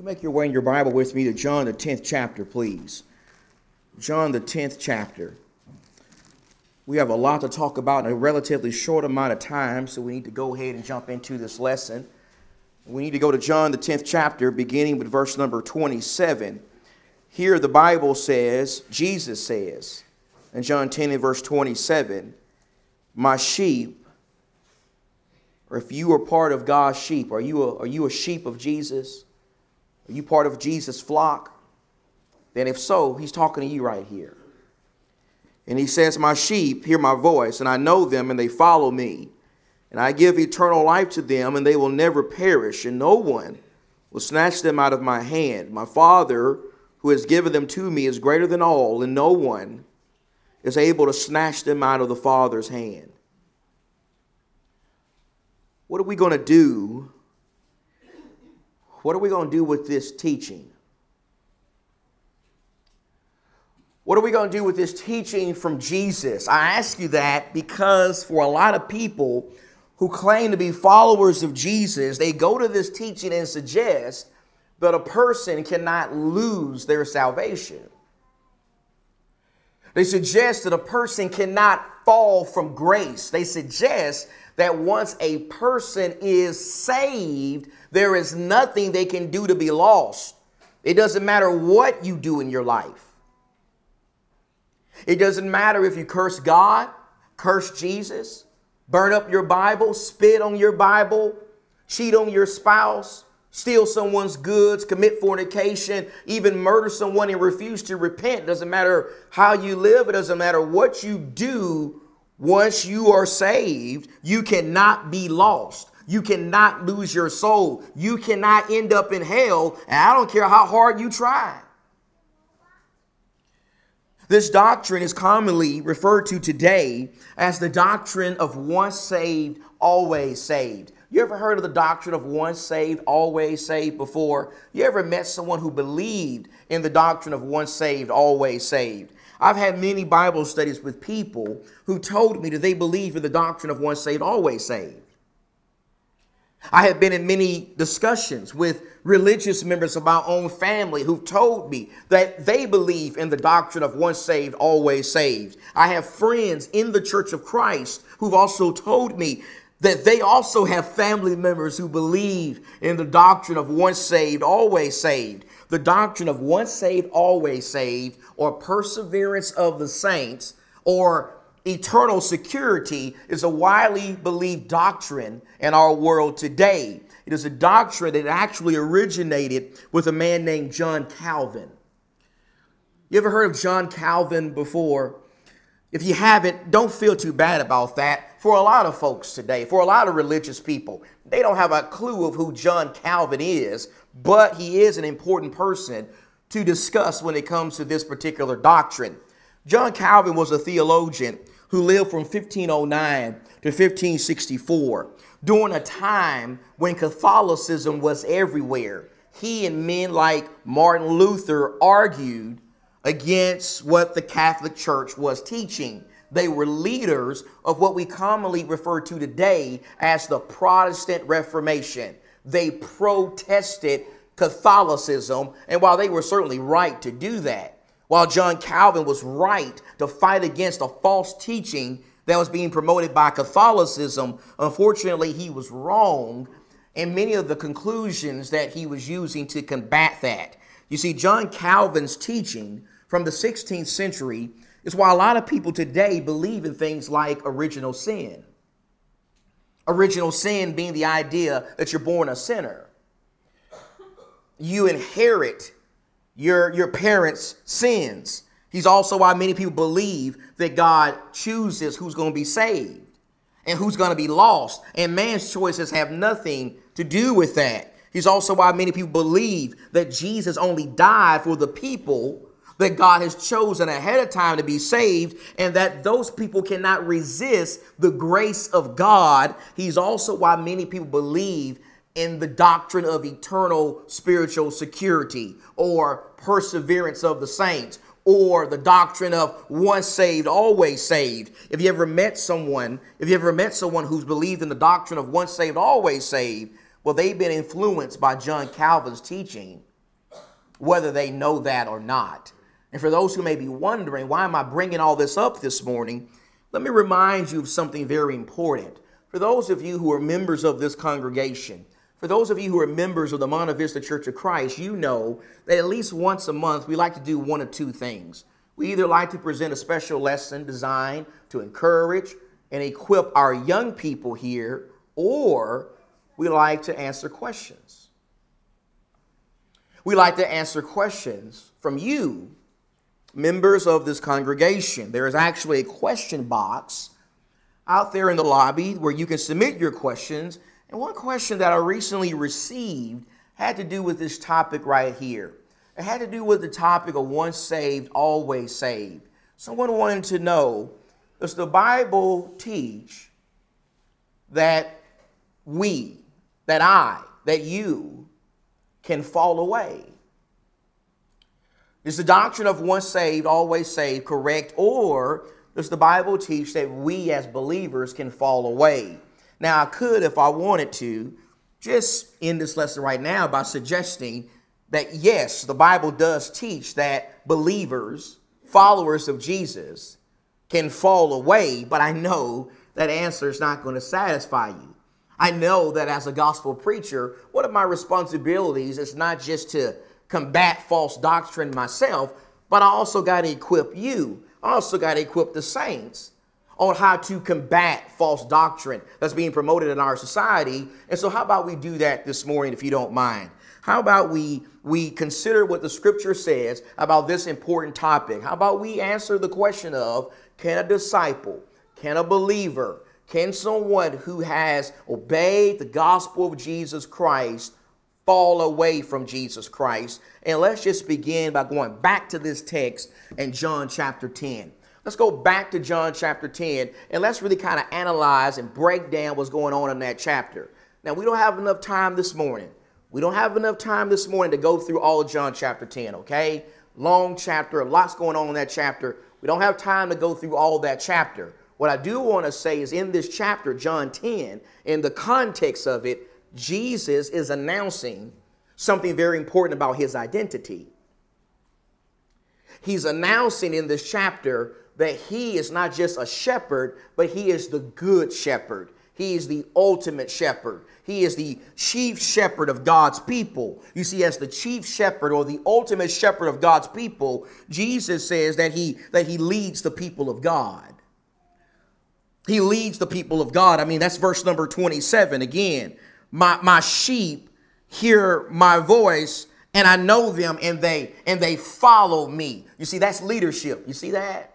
you make your way in your Bible with me to John, the 10th chapter, please? John, the 10th chapter. We have a lot to talk about in a relatively short amount of time, so we need to go ahead and jump into this lesson. We need to go to John, the 10th chapter, beginning with verse number 27. Here, the Bible says, Jesus says, in John 10 and verse 27, My sheep, or if you are part of God's sheep, are you a, are you a sheep of Jesus? Are you part of Jesus' flock? Then, if so, he's talking to you right here. And he says, My sheep hear my voice, and I know them, and they follow me. And I give eternal life to them, and they will never perish, and no one will snatch them out of my hand. My Father, who has given them to me, is greater than all, and no one is able to snatch them out of the Father's hand. What are we going to do? What are we going to do with this teaching? What are we going to do with this teaching from Jesus? I ask you that because for a lot of people who claim to be followers of Jesus, they go to this teaching and suggest that a person cannot lose their salvation. They suggest that a person cannot fall from grace. They suggest that once a person is saved, there is nothing they can do to be lost. It doesn't matter what you do in your life. It doesn't matter if you curse God, curse Jesus, burn up your Bible, spit on your Bible, cheat on your spouse, steal someone's goods, commit fornication, even murder someone and refuse to repent. It doesn't matter how you live, it doesn't matter what you do. Once you are saved, you cannot be lost. You cannot lose your soul. You cannot end up in hell. And I don't care how hard you try. This doctrine is commonly referred to today as the doctrine of once saved, always saved. You ever heard of the doctrine of once saved, always saved before? You ever met someone who believed in the doctrine of once saved, always saved? I've had many Bible studies with people who told me that they believe in the doctrine of once saved, always saved. I have been in many discussions with religious members of my own family who've told me that they believe in the doctrine of once saved, always saved. I have friends in the Church of Christ who've also told me that they also have family members who believe in the doctrine of once saved, always saved. The doctrine of once saved, always saved, or perseverance of the saints, or eternal security is a widely believed doctrine in our world today. It is a doctrine that actually originated with a man named John Calvin. You ever heard of John Calvin before? If you haven't, don't feel too bad about that. For a lot of folks today, for a lot of religious people, they don't have a clue of who John Calvin is, but he is an important person to discuss when it comes to this particular doctrine. John Calvin was a theologian who lived from 1509 to 1564 during a time when Catholicism was everywhere. He and men like Martin Luther argued against what the Catholic Church was teaching. They were leaders of what we commonly refer to today as the Protestant Reformation. They protested Catholicism, and while they were certainly right to do that, while John Calvin was right to fight against a false teaching that was being promoted by Catholicism, unfortunately, he was wrong in many of the conclusions that he was using to combat that. You see, John Calvin's teaching from the 16th century is why a lot of people today believe in things like original sin. Original sin being the idea that you're born a sinner. You inherit your, your parents' sins. He's also why many people believe that God chooses who's going to be saved and who's going to be lost. And man's choices have nothing to do with that. He's also why many people believe that Jesus only died for the people that God has chosen ahead of time to be saved, and that those people cannot resist the grace of God. He's also why many people believe in the doctrine of eternal spiritual security or perseverance of the saints or the doctrine of once saved, always saved. If you ever met someone, if you ever met someone who's believed in the doctrine of once saved, always saved, well, they've been influenced by John Calvin's teaching whether they know that or not. And for those who may be wondering, why am I bringing all this up this morning? Let me remind you of something very important. For those of you who are members of this congregation, for those of you who are members of the Monte Vista Church of Christ, you know that at least once a month we like to do one of two things. We either like to present a special lesson designed to encourage and equip our young people here, or we like to answer questions. We like to answer questions from you, members of this congregation. There is actually a question box out there in the lobby where you can submit your questions. And one question that I recently received had to do with this topic right here. It had to do with the topic of once saved, always saved. Someone wanted to know does the Bible teach that we, that I, that you can fall away? Is the doctrine of once saved, always saved correct? Or does the Bible teach that we as believers can fall away? Now, I could, if I wanted to, just end this lesson right now by suggesting that yes, the Bible does teach that believers, followers of Jesus, can fall away, but I know that answer is not going to satisfy you. I know that as a gospel preacher, one of my responsibilities is not just to combat false doctrine myself, but I also got to equip you. I also got to equip the saints on how to combat false doctrine that's being promoted in our society. And so, how about we do that this morning, if you don't mind? How about we we consider what the scripture says about this important topic? How about we answer the question of can a disciple, can a believer, can someone who has obeyed the gospel of Jesus Christ fall away from Jesus Christ? And let's just begin by going back to this text in John chapter 10. Let's go back to John chapter 10 and let's really kind of analyze and break down what's going on in that chapter. Now, we don't have enough time this morning. We don't have enough time this morning to go through all of John chapter 10, okay? Long chapter, lots going on in that chapter. We don't have time to go through all that chapter. What I do want to say is in this chapter, John 10, in the context of it, Jesus is announcing something very important about his identity. He's announcing in this chapter that he is not just a shepherd, but he is the good shepherd. He is the ultimate shepherd. He is the chief shepherd of God's people. You see, as the chief shepherd or the ultimate shepherd of God's people, Jesus says that he that he leads the people of God. He leads the people of God. I mean, that's verse number 27 again. My my sheep hear my voice and I know them and they and they follow me. You see, that's leadership. You see that?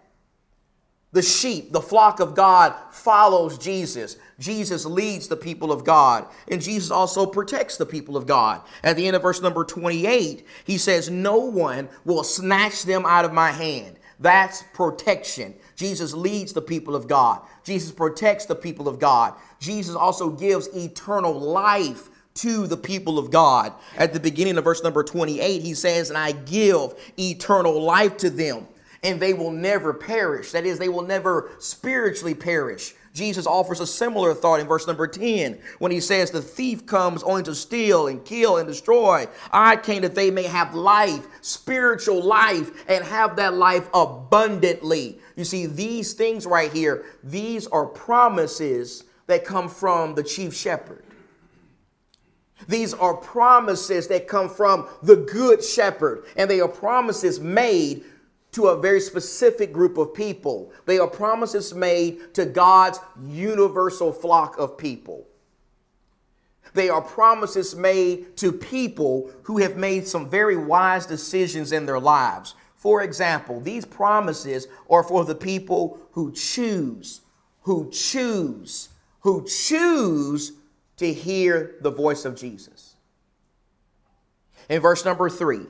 The sheep, the flock of God follows Jesus. Jesus leads the people of God, and Jesus also protects the people of God. At the end of verse number 28, he says, No one will snatch them out of my hand. That's protection. Jesus leads the people of God. Jesus protects the people of God. Jesus also gives eternal life to the people of God. At the beginning of verse number 28, he says, And I give eternal life to them and they will never perish. That is, they will never spiritually perish. Jesus offers a similar thought in verse number 10 when he says, The thief comes only to steal and kill and destroy. I came that they may have life, spiritual life, and have that life abundantly. You see, these things right here, these are promises that come from the chief shepherd. These are promises that come from the good shepherd, and they are promises made to a very specific group of people. They are promises made to God's universal flock of people. They are promises made to people who have made some very wise decisions in their lives. For example, these promises are for the people who choose, who choose, who choose to hear the voice of Jesus. In verse number three,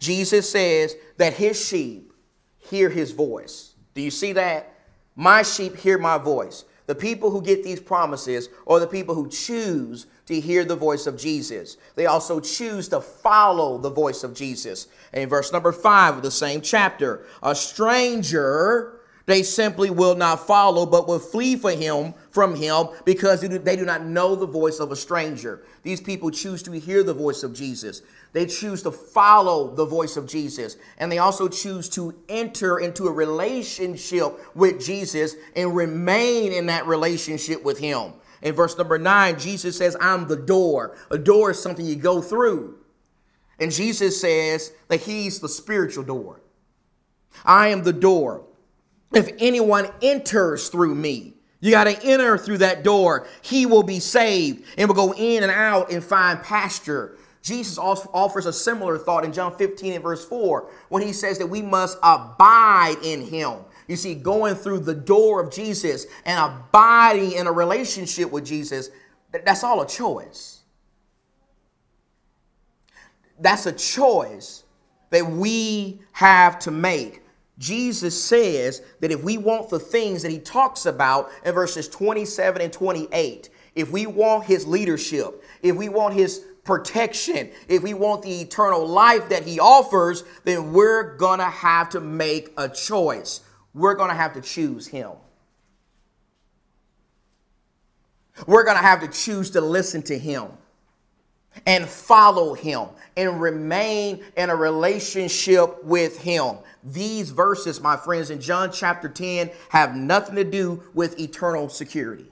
Jesus says that his sheep hear his voice. Do you see that? My sheep hear my voice. The people who get these promises are the people who choose to hear the voice of Jesus. They also choose to follow the voice of Jesus. And in verse number five of the same chapter, a stranger They simply will not follow, but will flee for him from him because they do not know the voice of a stranger. These people choose to hear the voice of Jesus. They choose to follow the voice of Jesus. And they also choose to enter into a relationship with Jesus and remain in that relationship with him. In verse number nine, Jesus says, I'm the door. A door is something you go through. And Jesus says that he's the spiritual door. I am the door. If anyone enters through me, you got to enter through that door. He will be saved and will go in and out and find pasture. Jesus offers a similar thought in John 15 and verse 4 when he says that we must abide in him. You see, going through the door of Jesus and abiding in a relationship with Jesus, that's all a choice. That's a choice that we have to make. Jesus says that if we want the things that he talks about in verses 27 and 28, if we want his leadership, if we want his protection, if we want the eternal life that he offers, then we're going to have to make a choice. We're going to have to choose him. We're going to have to choose to listen to him and follow him and remain in a relationship with him. These verses, my friends, in John chapter 10 have nothing to do with eternal security.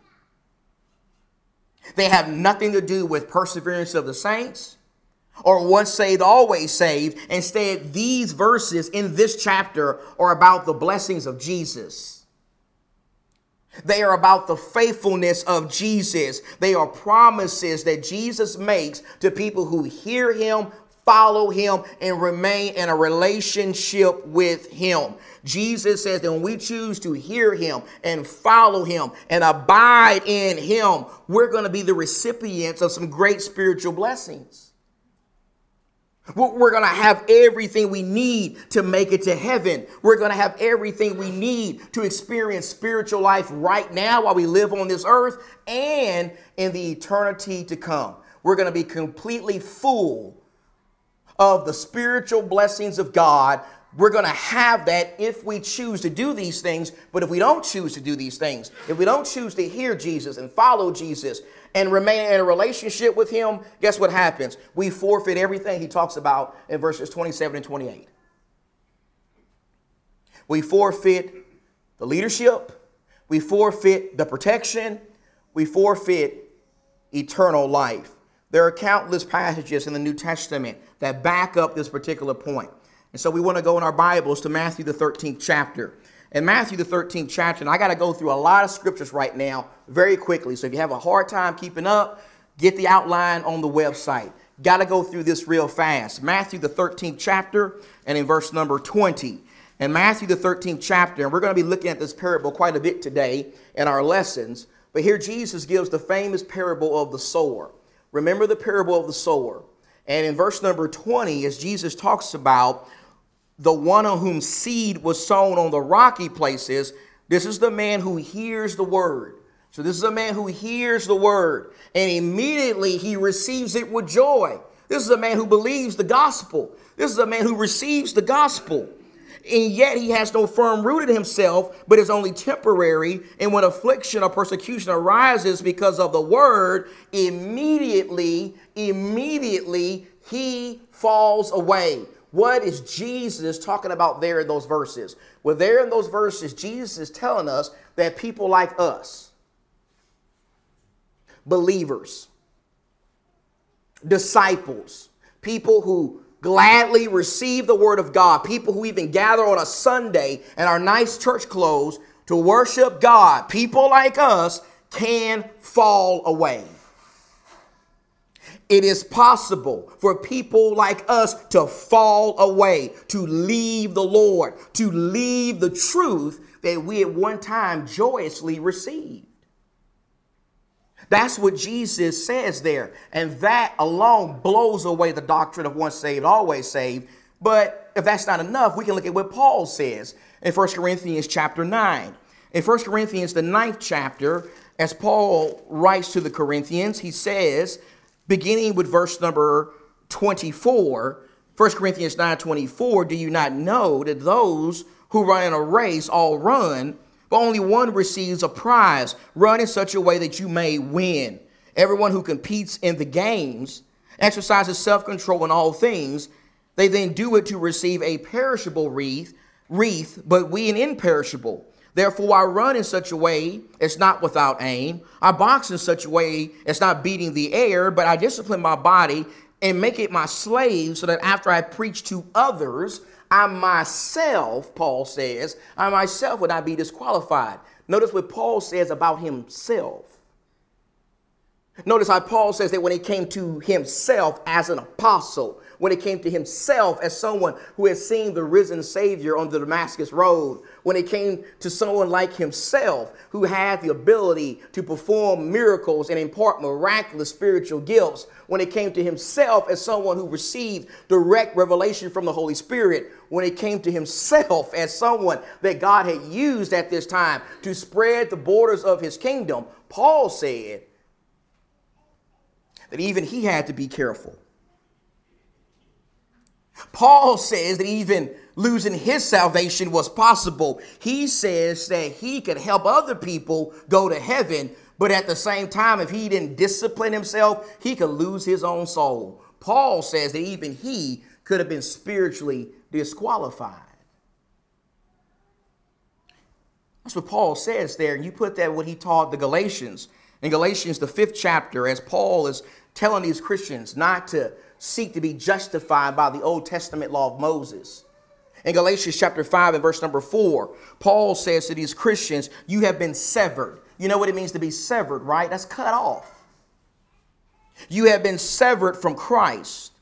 They have nothing to do with perseverance of the saints or once saved, always saved. Instead, these verses in this chapter are about the blessings of Jesus. They are about the faithfulness of Jesus. They are promises that Jesus makes to people who hear him, follow him and remain in a relationship with him. Jesus says that when we choose to hear him and follow him and abide in him, we're going to be the recipients of some great spiritual blessings. We're going to have everything we need to make it to heaven. We're going to have everything we need to experience spiritual life right now while we live on this earth and in the eternity to come. We're going to be completely full of the spiritual blessings of God. We're going to have that if we choose to do these things. But if we don't choose to do these things, if we don't choose to hear Jesus and follow Jesus and remain in a relationship with Him, guess what happens? We forfeit everything He talks about in verses 27 and 28. We forfeit the leadership, we forfeit the protection, we forfeit eternal life. There are countless passages in the New Testament that back up this particular point. And so we want to go in our Bibles to Matthew, the 13th chapter. In Matthew, the 13th chapter, and I got to go through a lot of scriptures right now very quickly. So if you have a hard time keeping up, get the outline on the website. Got to go through this real fast. Matthew, the 13th chapter, and in verse number 20. In Matthew, the 13th chapter, and we're going to be looking at this parable quite a bit today in our lessons. But here Jesus gives the famous parable of the sower. Remember the parable of the sower. And in verse number 20, as Jesus talks about the one on whom seed was sown on the rocky places, this is the man who hears the word. So this is a man who hears the word and immediately he receives it with joy. This is a man who believes the gospel. This is a man who receives the gospel and yet he has no firm root in himself, but is only temporary. And when affliction or persecution arises because of the word, immediately, immediately he falls away. What is Jesus talking about there in those verses? Well, there in those verses, Jesus is telling us that people like us, believers, disciples, people who gladly receive the word of God. People who even gather on a Sunday in our nice church clothes to worship God, people like us, can fall away. It is possible for people like us to fall away, to leave the Lord, to leave the truth that we at one time joyously received. That's what Jesus says there. And that alone blows away the doctrine of once saved, always saved. But if that's not enough, we can look at what Paul says in 1 Corinthians chapter 9. In 1 Corinthians, the ninth chapter, as Paul writes to the Corinthians, he says, beginning with verse number 24, 1 Corinthians 9 24, do you not know that those who run in a race all run, but only one receives a prize. Run in such a way that you may win. Everyone who competes in the games exercises self control in all things. They then do it to receive a perishable wreath, wreath, but we an imperishable. Therefore, I run in such a way it's not without aim. I box in such a way it's not beating the air, but I discipline my body and make it my slave so that after I preach to others, I myself, Paul says, I myself would not be disqualified. Notice what Paul says about himself. Notice how Paul says that when it came to himself as an apostle, when it came to himself as someone who had seen the risen Savior on the Damascus Road, when it came to someone like himself who had the ability to perform miracles and impart miraculous spiritual gifts, when it came to himself as someone who received direct revelation from the Holy Spirit, when it came to himself as someone that God had used at this time to spread the borders of his kingdom, Paul said that even he had to be careful Paul says that even losing his salvation was possible. He says that he could help other people go to heaven, but at the same time, if he didn't discipline himself, he could lose his own soul. Paul says that even he could have been spiritually disqualified. That's what Paul says there. And you put that what he taught the Galatians. In Galatians, the fifth chapter, as Paul is telling these Christians not to seek to be justified by the Old Testament law of Moses. In Galatians chapter 5 and verse number 4, Paul says to these Christians, You have been severed. You know what it means to be severed, right? That's cut off. You have been severed from Christ.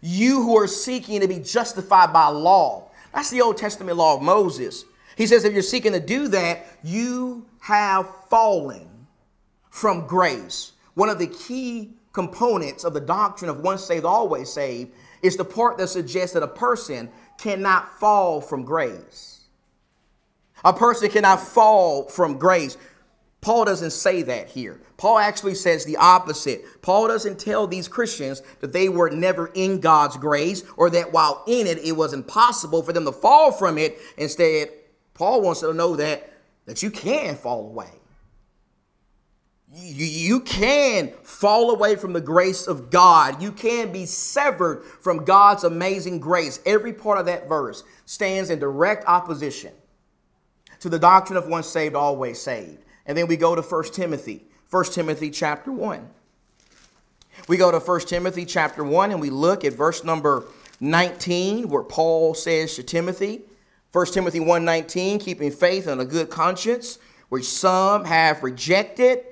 You who are seeking to be justified by law. That's the Old Testament law of Moses. He says, if you're seeking to do that, you have fallen from grace. One of the key components of the doctrine of once saved, always saved is the part that suggests that a person cannot fall from grace. A person cannot fall from grace. Paul doesn't say that here. Paul actually says the opposite. Paul doesn't tell these Christians that they were never in God's grace or that while in it, it was impossible for them to fall from it. Instead, Paul wants to know that, that you can fall away you, can fall away from the grace of God. You can be severed from God's amazing grace. Every part of that verse stands in direct opposition to the doctrine of once saved, always saved. And then we go to 1 Timothy, 1 Timothy chapter 1. We go to 1 Timothy chapter 1 and we look at verse number 19 where Paul says to Timothy, 1 Timothy 1:19, keeping faith and a good conscience, which some have rejected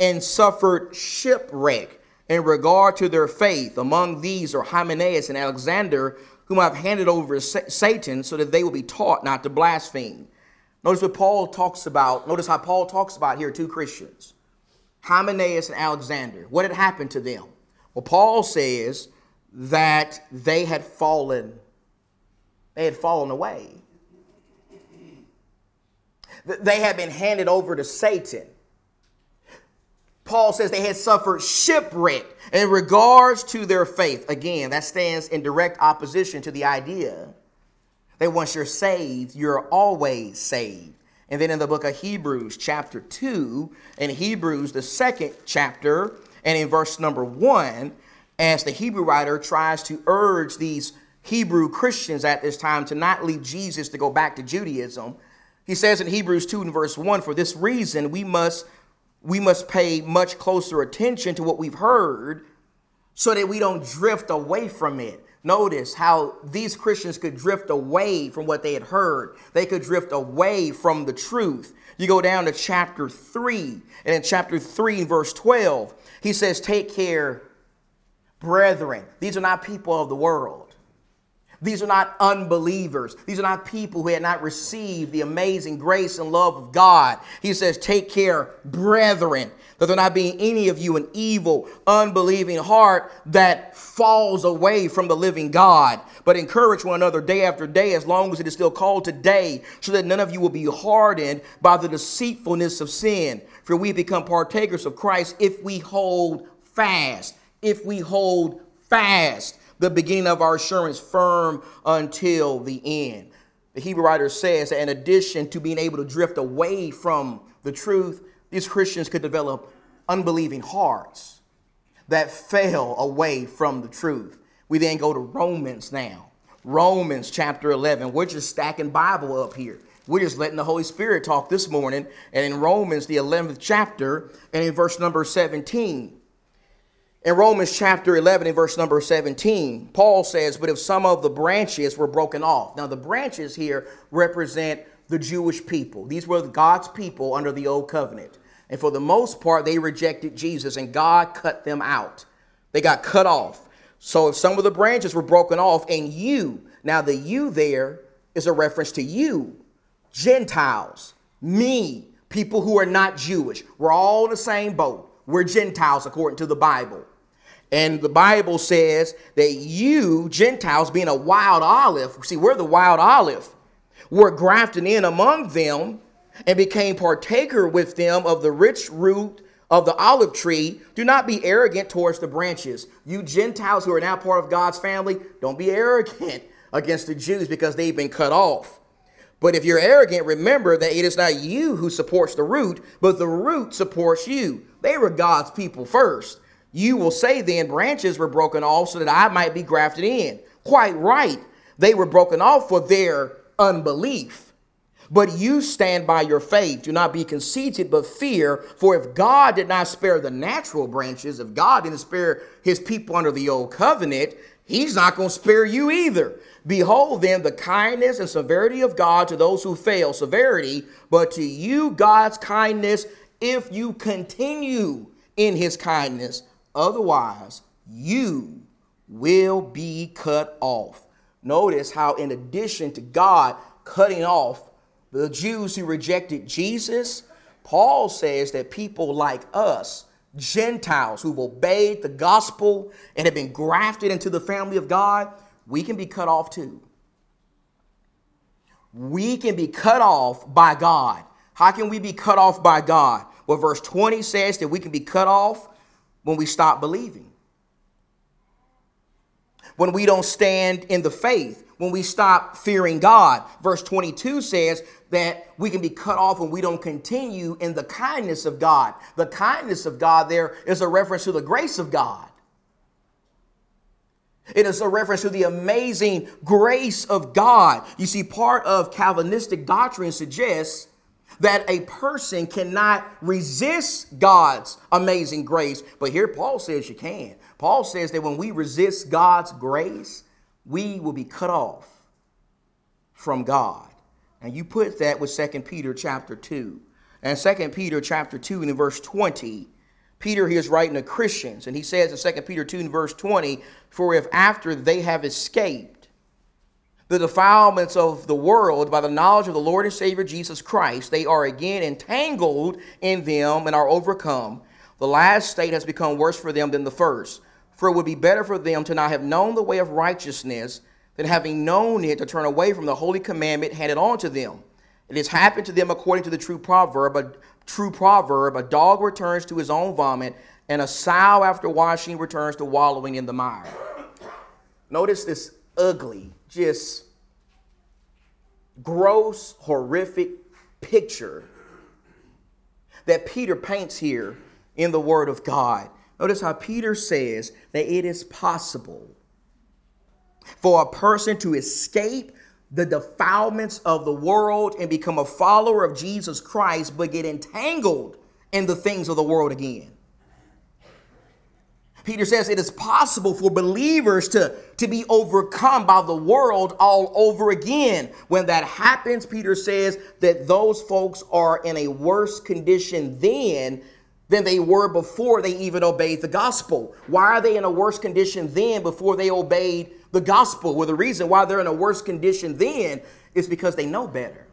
and suffered shipwreck in regard to their faith. Among these are Hymenaeus and Alexander, whom I've handed over to Satan so that they will be taught not to blaspheme. Notice what Paul talks about. Notice how Paul talks about here two Christians, Hymenaeus and Alexander. What had happened to them? Well, Paul says that they had fallen, they had fallen away. They had been handed over to Satan. Paul says they had suffered shipwreck in regards to their faith. Again, that stands in direct opposition to the idea that once you're saved, you're always saved. And then in the book of Hebrews, chapter 2, in Hebrews, the second chapter, and in verse number 1, as the Hebrew writer tries to urge these Hebrew Christians at this time to not leave Jesus to go back to Judaism, he says in Hebrews 2 and verse 1 For this reason, we must we must pay much closer attention to what we've heard so that we don't drift away from it. Notice how these Christians could drift away from what they had heard. They could drift away from the truth. You go down to chapter 3, and in chapter 3, verse 12, he says, Take care, brethren. These are not people of the world. These are not unbelievers. These are not people who had not received the amazing grace and love of God. He says, Take care, brethren, that there not be any of you an evil, unbelieving heart that falls away from the living God. But encourage one another day after day, as long as it is still called today, so that none of you will be hardened by the deceitfulness of sin. For we become partakers of Christ if we hold fast. If we hold fast the beginning of our assurance firm until the end. the Hebrew writer says that in addition to being able to drift away from the truth, these Christians could develop unbelieving hearts that fell away from the truth. We then go to Romans now. Romans chapter 11. We're just stacking Bible up here. We're just letting the Holy Spirit talk this morning. And in Romans, the 11th chapter, and in verse number 17, in Romans chapter 11 and verse number 17, Paul says, But if some of the branches were broken off. Now, the branches here represent the Jewish people. These were God's people under the old covenant. And for the most part, they rejected Jesus and God cut them out. They got cut off. So if some of the branches were broken off and you, now the you there is a reference to you, Gentiles, me, people who are not Jewish. We're all in the same boat. We're Gentiles according to the Bible. And the Bible says that you, Gentiles, being a wild olive, see, we're the wild olive, were grafted in among them and became partaker with them of the rich root of the olive tree. Do not be arrogant towards the branches. You Gentiles who are now part of God's family, don't be arrogant against the Jews because they've been cut off. But if you're arrogant, remember that it is not you who supports the root, but the root supports you. They were God's people first. You will say then, branches were broken off so that I might be grafted in. Quite right. They were broken off for their unbelief. But you stand by your faith. Do not be conceited, but fear. For if God did not spare the natural branches, if God didn't spare his people under the old covenant, he's not going to spare you either. Behold, then, the kindness and severity of God to those who fail, severity, but to you, God's kindness, if you continue in his kindness. Otherwise, you will be cut off. Notice how, in addition to God cutting off the Jews who rejected Jesus, Paul says that people like us, Gentiles who've obeyed the gospel and have been grafted into the family of God, we can be cut off too. We can be cut off by God. How can we be cut off by God? Well, verse 20 says that we can be cut off when we stop believing. When we don't stand in the faith, when we stop fearing God. Verse 22 says that we can be cut off when we don't continue in the kindness of God. The kindness of God there is a reference to the grace of God. It is a reference to the amazing grace of God. You see, part of Calvinistic doctrine suggests that a person cannot resist God's amazing grace. But here Paul says you can. Paul says that when we resist God's grace, we will be cut off from God. And you put that with 2 Peter chapter 2. And 2 Peter chapter 2 in verse 20, Peter he is writing to Christians, and he says in 2 Peter 2 in verse 20, For if after they have escaped the defilements of the world by the knowledge of the Lord and Savior Jesus Christ, they are again entangled in them and are overcome. The last state has become worse for them than the first. For it would be better for them to not have known the way of righteousness than having known it to turn away from the holy commandment handed on to them. It has happened to them according to the true proverb, a true proverb, a dog returns to his own vomit, and a sow after washing returns to wallowing in the mire. Notice this ugly just gross, horrific picture that Peter paints here in the Word of God. Notice how Peter says that it is possible for a person to escape the defilements of the world and become a follower of Jesus Christ, but get entangled in the things of the world again. Peter says it is possible for believers to, to be overcome by the world all over again. When that happens, Peter says that those folks are in a worse condition then than they were before they even obeyed the gospel. Why are they in a worse condition then before they obeyed the gospel? Well, the reason why they're in a worse condition then is because they know better.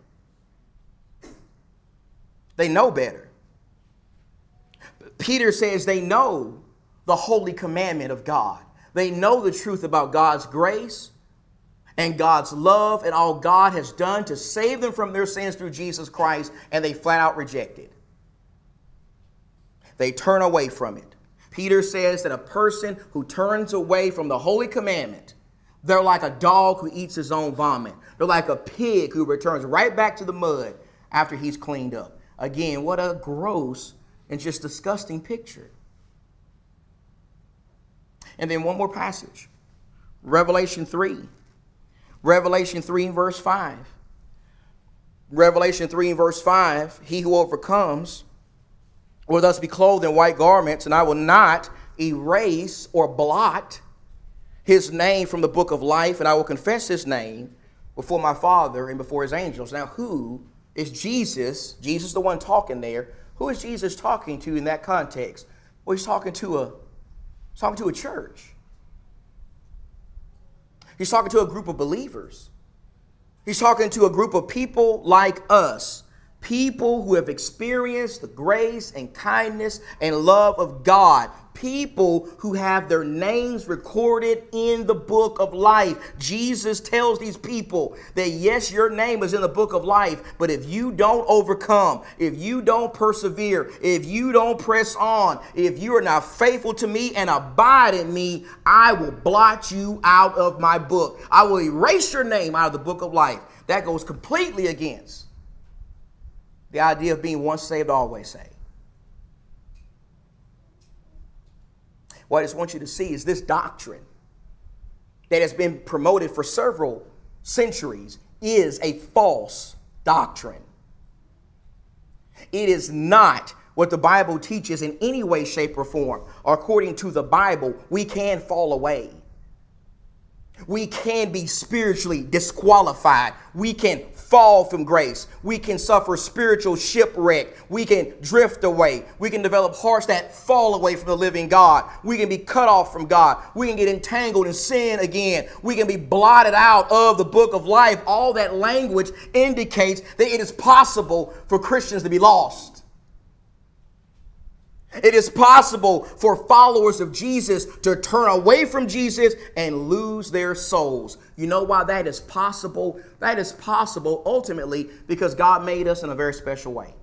They know better. Peter says they know the holy commandment of God. They know the truth about God's grace and God's love and all God has done to save them from their sins through Jesus Christ, and they flat out reject it. They turn away from it. Peter says that a person who turns away from the holy commandment They're like a dog who eats his own vomit. They're like a pig who returns right back to the mud after he's cleaned up. Again, what a gross and just disgusting picture. And then one more passage Revelation 3. Revelation 3 and verse 5. Revelation 3 and verse 5 He who overcomes will thus be clothed in white garments, and I will not erase or blot his name from the book of life, and I will confess his name before my Father and before his angels. Now, who is Jesus? Jesus, the one talking there. Who is Jesus talking to in that context? Well, he's talking to a, he's talking to a church. He's talking to a group of believers. He's talking to a group of people like us people who have experienced the grace and kindness and love of God, people who have their names recorded in the book of life. Jesus tells these people that yes, your name is in the book of life, but if you don't overcome, if you don't persevere, if you don't press on, if you are not faithful to me and abide in me, I will blot you out of my book. I will erase your name out of the book of life. That goes completely against the idea of being once saved, always saved. What I just want you to see is this doctrine that has been promoted for several centuries is a false doctrine. It is not what the Bible teaches in any way, shape, or form. According to the Bible, we can fall away we can be spiritually disqualified. We can fall from grace. We can suffer spiritual shipwreck. We can drift away. We can develop hearts that fall away from the living God. We can be cut off from God. We can get entangled in sin again. We can be blotted out of the book of life. All that language indicates that it is possible for Christians to be lost. It is possible for followers of Jesus to turn away from Jesus and lose their souls. You know why that is possible? That is possible ultimately because God made us in a very special way.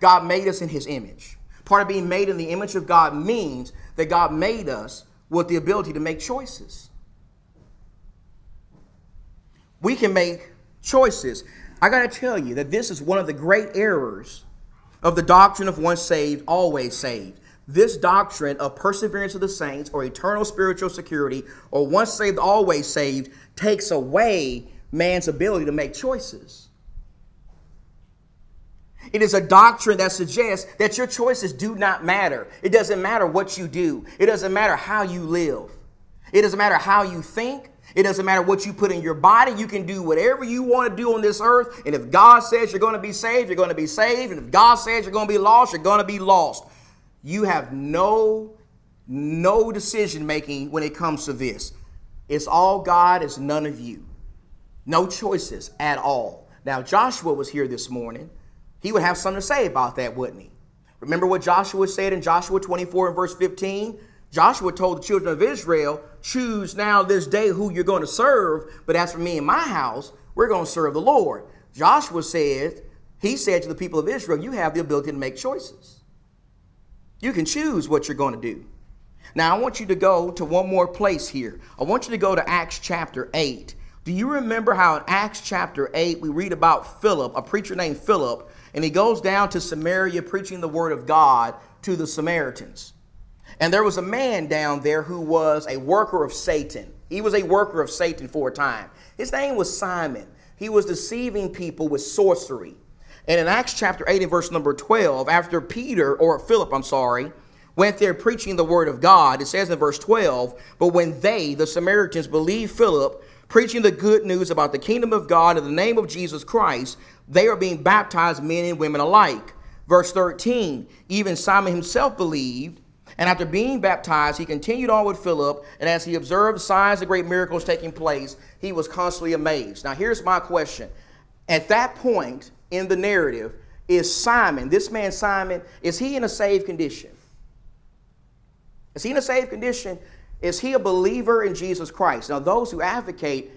God made us in His image. Part of being made in the image of God means that God made us with the ability to make choices. We can make choices. I got to tell you that this is one of the great errors of the doctrine of once saved, always saved. This doctrine of perseverance of the saints or eternal spiritual security or once saved, always saved takes away man's ability to make choices. It is a doctrine that suggests that your choices do not matter. It doesn't matter what you do, it doesn't matter how you live, it doesn't matter how you think, it doesn't matter what you put in your body. You can do whatever you want to do on this earth. And if God says you're going to be saved, you're going to be saved. And if God says you're going to be lost, you're going to be lost. You have no no decision making when it comes to this. It's all God, it's none of you. No choices at all. Now, Joshua was here this morning. He would have something to say about that, wouldn't he? Remember what Joshua said in Joshua 24 and verse 15? Joshua told the children of Israel, Choose now this day who you're going to serve, but as for me and my house, we're going to serve the Lord. Joshua said, He said to the people of Israel, You have the ability to make choices. You can choose what you're going to do. Now, I want you to go to one more place here. I want you to go to Acts chapter 8. Do you remember how in Acts chapter 8 we read about Philip, a preacher named Philip, and he goes down to Samaria preaching the word of God to the Samaritans? And there was a man down there who was a worker of Satan. He was a worker of Satan for a time. His name was Simon. He was deceiving people with sorcery. And in Acts chapter 8 and verse number 12, after Peter, or Philip, I'm sorry, went there preaching the word of God, it says in verse 12, but when they, the Samaritans, believed Philip, preaching the good news about the kingdom of God in the name of Jesus Christ, they are being baptized, men and women alike. Verse 13, even Simon himself believed and after being baptized, he continued on with Philip, and as he observed signs and great miracles taking place, he was constantly amazed. Now, here's my question. At that point in the narrative, is Simon, this man Simon, is he in a saved condition? Is he in a saved condition? Is he a believer in Jesus Christ? Now, those who advocate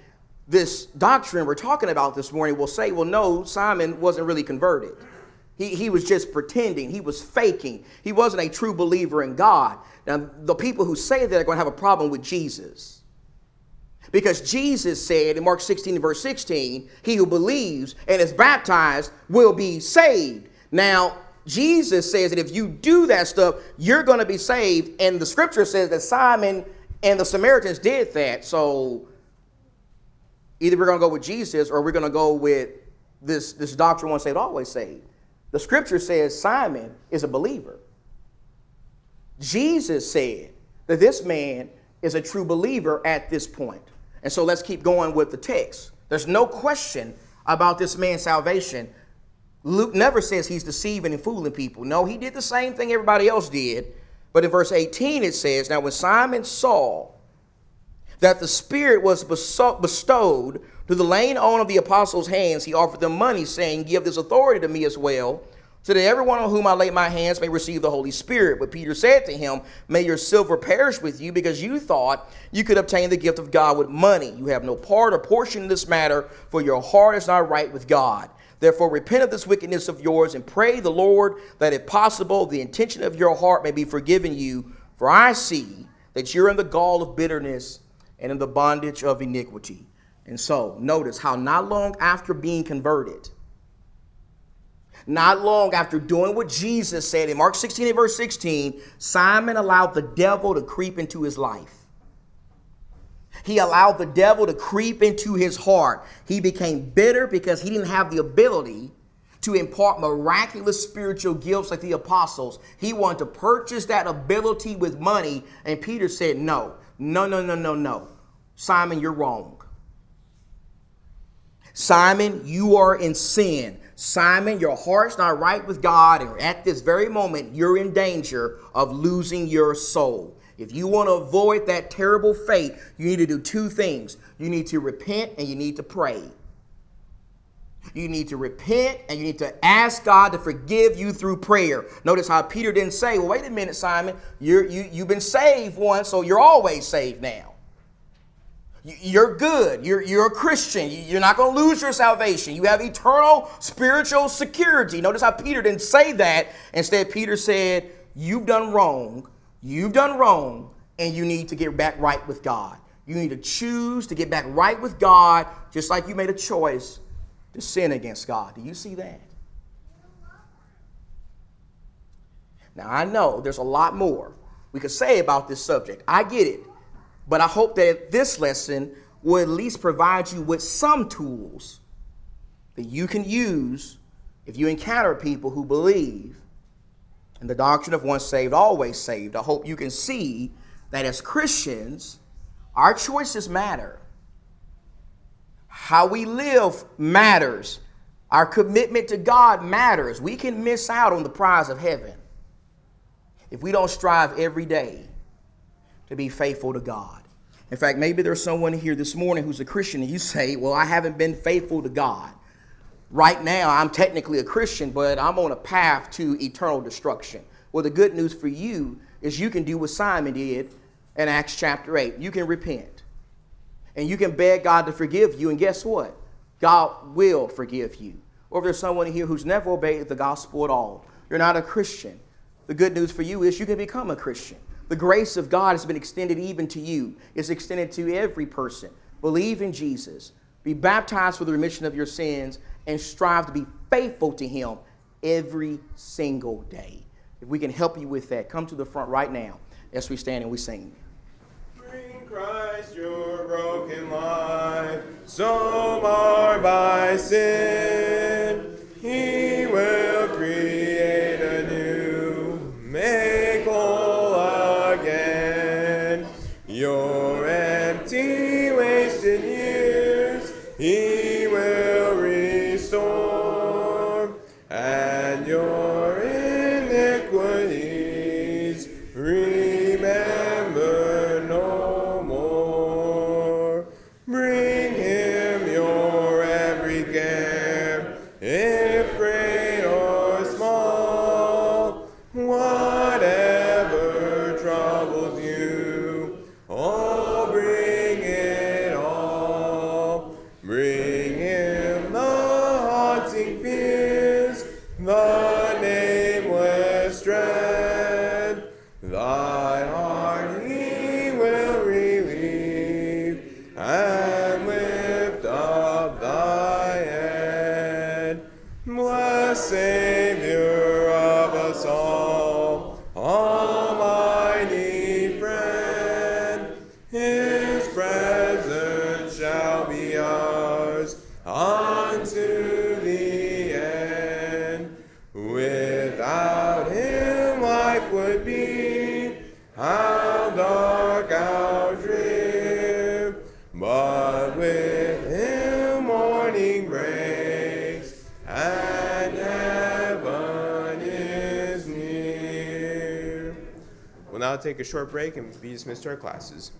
this doctrine we're talking about this morning will say, well, no, Simon wasn't really converted. He, he was just pretending. He was faking. He wasn't a true believer in God. Now, the people who say that are going to have a problem with Jesus. Because Jesus said in Mark 16 verse 16, he who believes and is baptized will be saved. Now, Jesus says that if you do that stuff, you're going to be saved. And the scripture says that Simon and the Samaritans did that. So either we're going to go with Jesus or we're going to go with this, this doctrine once saved, always saved. The scripture says Simon is a believer. Jesus said that this man is a true believer at this point. And so let's keep going with the text. There's no question about this man's salvation. Luke never says he's deceiving and fooling people. No, he did the same thing everybody else did. But in verse 18 it says, Now when Simon saw that the Spirit was bestowed to the laying on of the apostles' hands, he offered them money, saying, Give this authority to me as well, so that everyone on whom I lay my hands may receive the Holy Spirit. But Peter said to him, May your silver perish with you, because you thought you could obtain the gift of God with money. You have no part or portion in this matter, for your heart is not right with God. Therefore, repent of this wickedness of yours and pray the Lord that, if possible, the intention of your heart may be forgiven you. For I see that you're in the gall of bitterness and in the bondage of iniquity. And so, notice how not long after being converted, not long after doing what Jesus said in Mark 16 and verse 16, Simon allowed the devil to creep into his life. He allowed the devil to creep into his heart. He became bitter because he didn't have the ability to impart miraculous spiritual gifts like the apostles. He wanted to purchase that ability with money, and Peter said, No, no, no, no, no, no. Simon, you're wrong. Simon, you are in sin. Simon, your heart's not right with God, and at this very moment, you're in danger of losing your soul. If you want to avoid that terrible fate, you need to do two things. You need to repent and you need to pray. You need to repent and you need to ask God to forgive you through prayer. Notice how Peter didn't say, well, wait a minute, Simon, you're, you, you've been saved once, so you're always saved now. You're good. You're, you're a Christian. You're not going to lose your salvation. You have eternal spiritual security. Notice how Peter didn't say that. Instead, Peter said, You've done wrong. You've done wrong, and you need to get back right with God. You need to choose to get back right with God, just like you made a choice to sin against God. Do you see that? Now, I know there's a lot more we could say about this subject. I get it. But I hope that this lesson will at least provide you with some tools that you can use if you encounter people who believe in the doctrine of once saved, always saved. I hope you can see that as Christians, our choices matter. How we live matters. Our commitment to God matters. We can miss out on the prize of heaven if we don't strive every day to be faithful to God. In fact, maybe there's someone here this morning who's a Christian and you say, Well, I haven't been faithful to God. Right now, I'm technically a Christian, but I'm on a path to eternal destruction. Well, the good news for you is you can do what Simon did in Acts chapter 8. You can repent. And you can beg God to forgive you. And guess what? God will forgive you. Or if there's someone here who's never obeyed the gospel at all, you're not a Christian. The good news for you is you can become a Christian. The grace of God has been extended even to you. It's extended to every person. Believe in Jesus. Be baptized for the remission of your sins and strive to be faithful to Him every single day. If we can help you with that, come to the front right now as we stand and we sing. Bring Christ your broken life, so by sin. I'll take a short break and be dismissed to our classes.